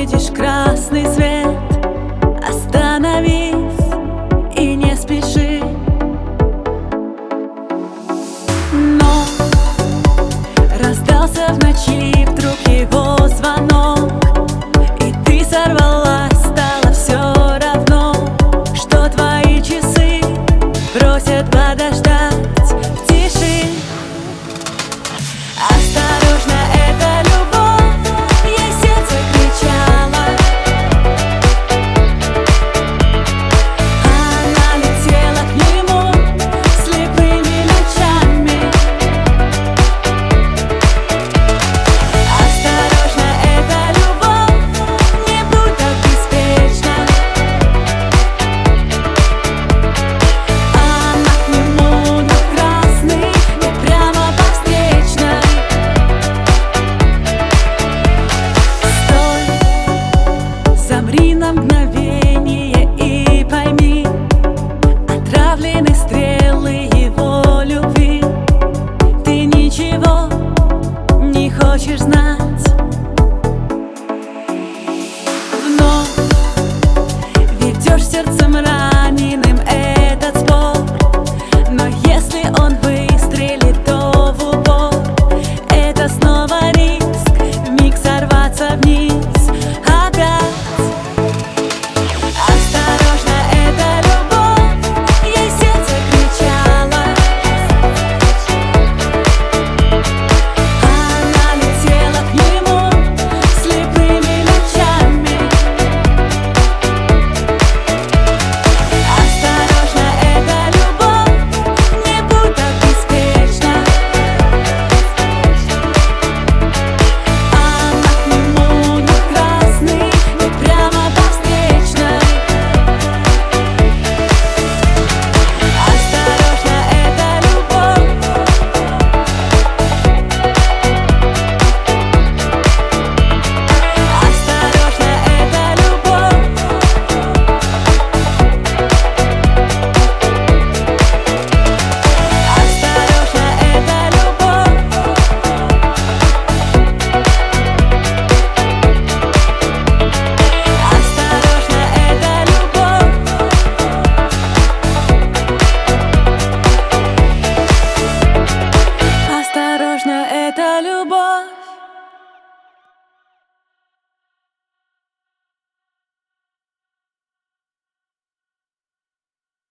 видишь край